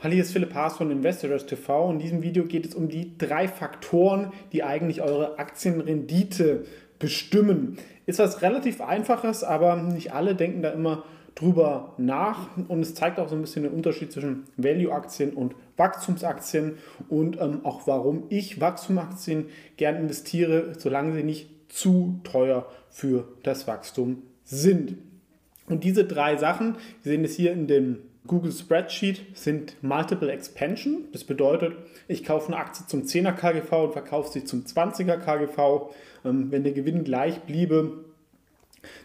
Hallo, hier ist Philipp Haas von Investors TV. In diesem Video geht es um die drei Faktoren, die eigentlich eure Aktienrendite bestimmen. Ist was relativ einfaches, aber nicht alle denken da immer drüber nach und es zeigt auch so ein bisschen den Unterschied zwischen Value-Aktien und Wachstumsaktien und ähm, auch warum ich Wachstumsaktien gern investiere, solange sie nicht zu teuer für das Wachstum sind. Und diese drei Sachen, wir sehen es hier in dem Google Spreadsheet sind Multiple Expansion. Das bedeutet, ich kaufe eine Aktie zum 10er KGV und verkaufe sie zum 20er KGV. Ähm, wenn der Gewinn gleich bliebe,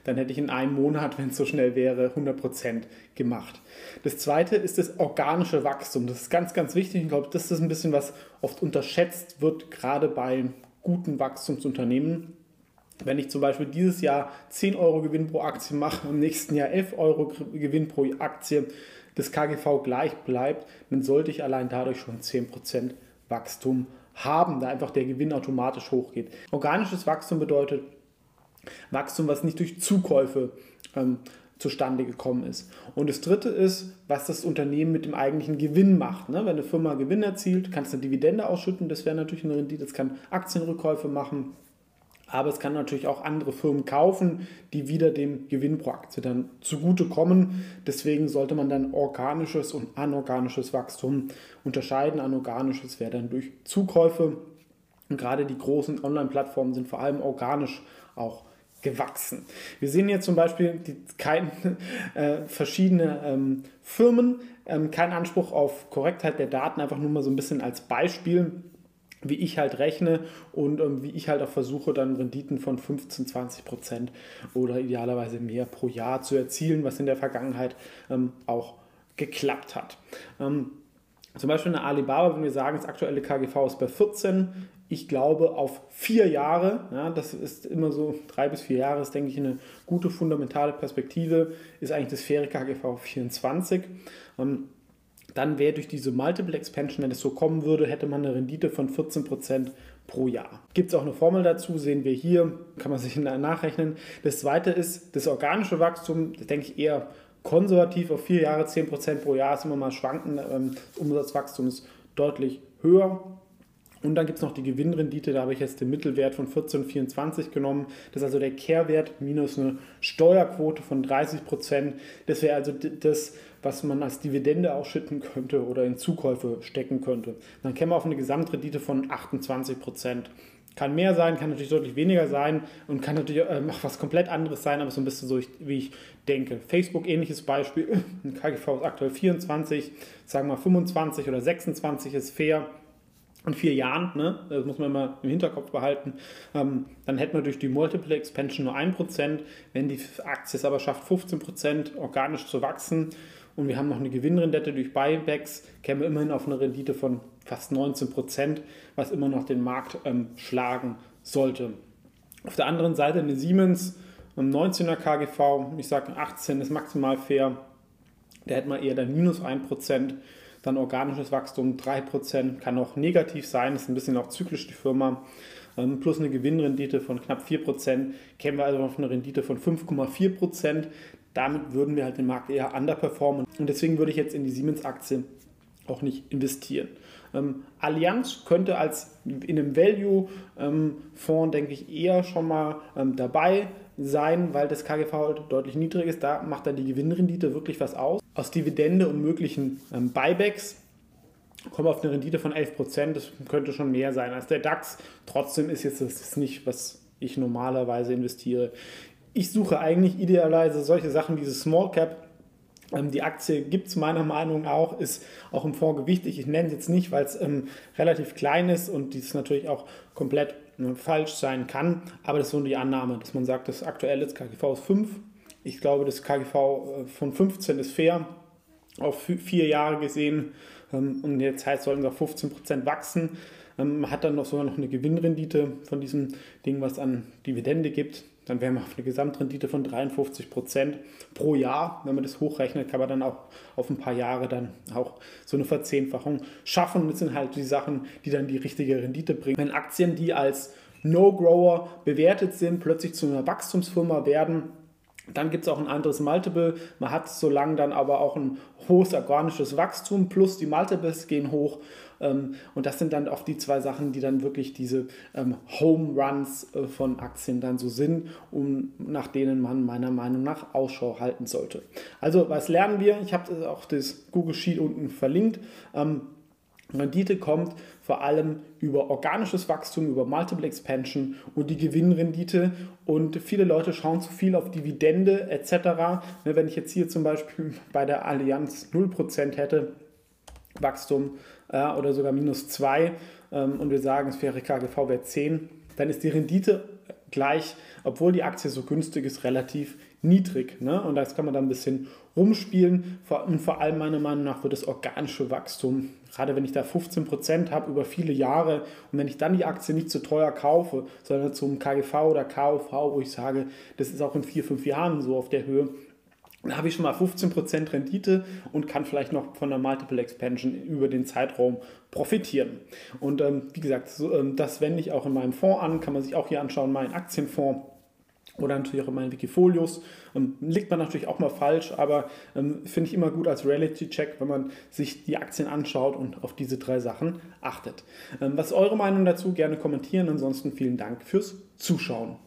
dann hätte ich in einem Monat, wenn es so schnell wäre, 100% gemacht. Das zweite ist das organische Wachstum. Das ist ganz, ganz wichtig. Ich glaube, das ist ein bisschen, was oft unterschätzt wird, gerade bei guten Wachstumsunternehmen. Wenn ich zum Beispiel dieses Jahr 10 Euro Gewinn pro Aktie mache, im nächsten Jahr 11 Euro Gewinn pro Aktie, das KGV gleich bleibt, dann sollte ich allein dadurch schon 10% Wachstum haben, da einfach der Gewinn automatisch hochgeht. Organisches Wachstum bedeutet Wachstum, was nicht durch Zukäufe ähm, zustande gekommen ist. Und das dritte ist, was das Unternehmen mit dem eigentlichen Gewinn macht. Ne? Wenn eine Firma Gewinn erzielt, kannst du eine Dividende ausschütten, das wäre natürlich eine Rendite, das kann Aktienrückkäufe machen aber es kann natürlich auch andere Firmen kaufen, die wieder dem Gewinn pro Aktie dann zugutekommen. Deswegen sollte man dann organisches und anorganisches Wachstum unterscheiden. Anorganisches wäre dann durch Zukäufe. Und gerade die großen Online-Plattformen sind vor allem organisch auch gewachsen. Wir sehen hier zum Beispiel die, kein, äh, verschiedene ähm, Firmen, ähm, kein Anspruch auf Korrektheit der Daten, einfach nur mal so ein bisschen als Beispiel wie ich halt rechne und ähm, wie ich halt auch versuche, dann Renditen von 15, 20 Prozent oder idealerweise mehr pro Jahr zu erzielen, was in der Vergangenheit ähm, auch geklappt hat. Ähm, zum Beispiel eine Alibaba, wenn wir sagen, das aktuelle KGV ist bei 14, ich glaube auf vier Jahre, ja, das ist immer so drei bis vier Jahre, ist denke ich eine gute fundamentale Perspektive, ist eigentlich das faire KGV auf 24. Ähm, dann wäre durch diese Multiple Expansion, wenn es so kommen würde, hätte man eine Rendite von 14% pro Jahr. Gibt es auch eine Formel dazu, sehen wir hier, kann man sich nachrechnen. Das zweite ist das organische Wachstum, das denke ich eher konservativ auf vier Jahre 10% pro Jahr, ist immer mal schwanken. Ähm, das Umsatzwachstum ist deutlich höher. Und dann gibt es noch die Gewinnrendite, da habe ich jetzt den Mittelwert von 14,24 genommen. Das ist also der Kehrwert minus eine Steuerquote von 30 Prozent. Das wäre also das, was man als Dividende ausschütten könnte oder in Zukäufe stecken könnte. Dann käme man auf eine Gesamtrendite von 28 Prozent. Kann mehr sein, kann natürlich deutlich weniger sein und kann natürlich äh, auch was komplett anderes sein, aber so ein bisschen so, wie ich denke. Facebook, ähnliches Beispiel. Ein KGV ist aktuell 24, sagen wir mal 25 oder 26 ist fair in vier Jahren, ne, das muss man immer im Hinterkopf behalten, ähm, dann hätten wir durch die Multiple Expansion nur 1%, wenn die Aktie es aber schafft, 15% organisch zu wachsen und wir haben noch eine Gewinnrendite durch Buybacks, kämen wir immerhin auf eine Rendite von fast 19%, was immer noch den Markt ähm, schlagen sollte. Auf der anderen Seite eine Siemens, ein 19er KGV, ich sage 18 ist maximal fair, da hätten wir eher dann minus 1%. Dann organisches Wachstum 3%, kann auch negativ sein, ist ein bisschen auch zyklisch die Firma. Ähm, plus eine Gewinnrendite von knapp 4%, kämen wir also auf eine Rendite von 5,4%. Damit würden wir halt den Markt eher underperformen. Und deswegen würde ich jetzt in die Siemens-Aktie auch nicht investieren. Ähm, Allianz könnte als in einem Value-Fonds, ähm, denke ich, eher schon mal ähm, dabei sein, weil das KGV halt deutlich niedrig ist. Da macht dann die Gewinnrendite wirklich was aus. Aus Dividende und möglichen ähm, Buybacks kommen auf eine Rendite von 11%. Das könnte schon mehr sein als der DAX. Trotzdem ist jetzt das nicht, was ich normalerweise investiere. Ich suche eigentlich idealerweise solche Sachen, diese Small Cap ähm, die Aktie gibt es meiner Meinung nach auch, ist auch im Fonds gewichtig. Ich nenne es jetzt nicht, weil es ähm, relativ klein ist und dies natürlich auch komplett äh, falsch sein kann. Aber das ist so die Annahme, dass man sagt, das aktuelle KGV ist 5. Ich glaube, das KGV äh, von 15 ist fair, auf vier Jahre gesehen. Ähm, und jetzt heißt, sollten wir 15% wachsen. Ähm, hat dann noch sogar noch eine Gewinnrendite von diesem Ding, was an Dividende gibt. Dann wären wir auf eine Gesamtrendite von 53 Prozent pro Jahr. Wenn man das hochrechnet, kann man dann auch auf ein paar Jahre dann auch so eine Verzehnfachung schaffen. Und das sind halt die Sachen, die dann die richtige Rendite bringen. Wenn Aktien, die als No-Grower bewertet sind, plötzlich zu einer Wachstumsfirma werden, dann gibt es auch ein anderes Multiple. Man hat solange dann aber auch ein hohes organisches Wachstum plus die Multiples gehen hoch. Ähm, und das sind dann oft die zwei Sachen, die dann wirklich diese ähm, Home Runs äh, von Aktien dann so sind, um, nach denen man meiner Meinung nach Ausschau halten sollte. Also was lernen wir? Ich habe auch das Google Sheet unten verlinkt. Ähm, Rendite kommt vor allem über organisches Wachstum, über Multiple Expansion und die Gewinnrendite. Und viele Leute schauen zu viel auf Dividende etc. Ne, wenn ich jetzt hier zum Beispiel bei der Allianz 0% hätte, Wachstum ja, oder sogar minus 2 ähm, und wir sagen, es wäre KGV Wert 10, dann ist die Rendite gleich, obwohl die Aktie so günstig ist, relativ niedrig. Ne? Und das kann man dann ein bisschen rumspielen. Und vor allem meiner Meinung nach wird das organische Wachstum, gerade wenn ich da 15% habe über viele Jahre und wenn ich dann die Aktie nicht zu teuer kaufe, sondern zum KGV oder KOV, wo ich sage, das ist auch in vier, fünf Jahren so auf der Höhe, dann habe ich schon mal 15% Rendite und kann vielleicht noch von der Multiple Expansion über den Zeitraum profitieren. Und ähm, wie gesagt, so, ähm, das wende ich auch in meinem Fonds an, kann man sich auch hier anschauen, mein Aktienfonds oder natürlich auch in meinen Wikifolios. Ähm, liegt man natürlich auch mal falsch, aber ähm, finde ich immer gut als Reality-Check, wenn man sich die Aktien anschaut und auf diese drei Sachen achtet. Ähm, was ist eure Meinung dazu? Gerne kommentieren. Ansonsten vielen Dank fürs Zuschauen.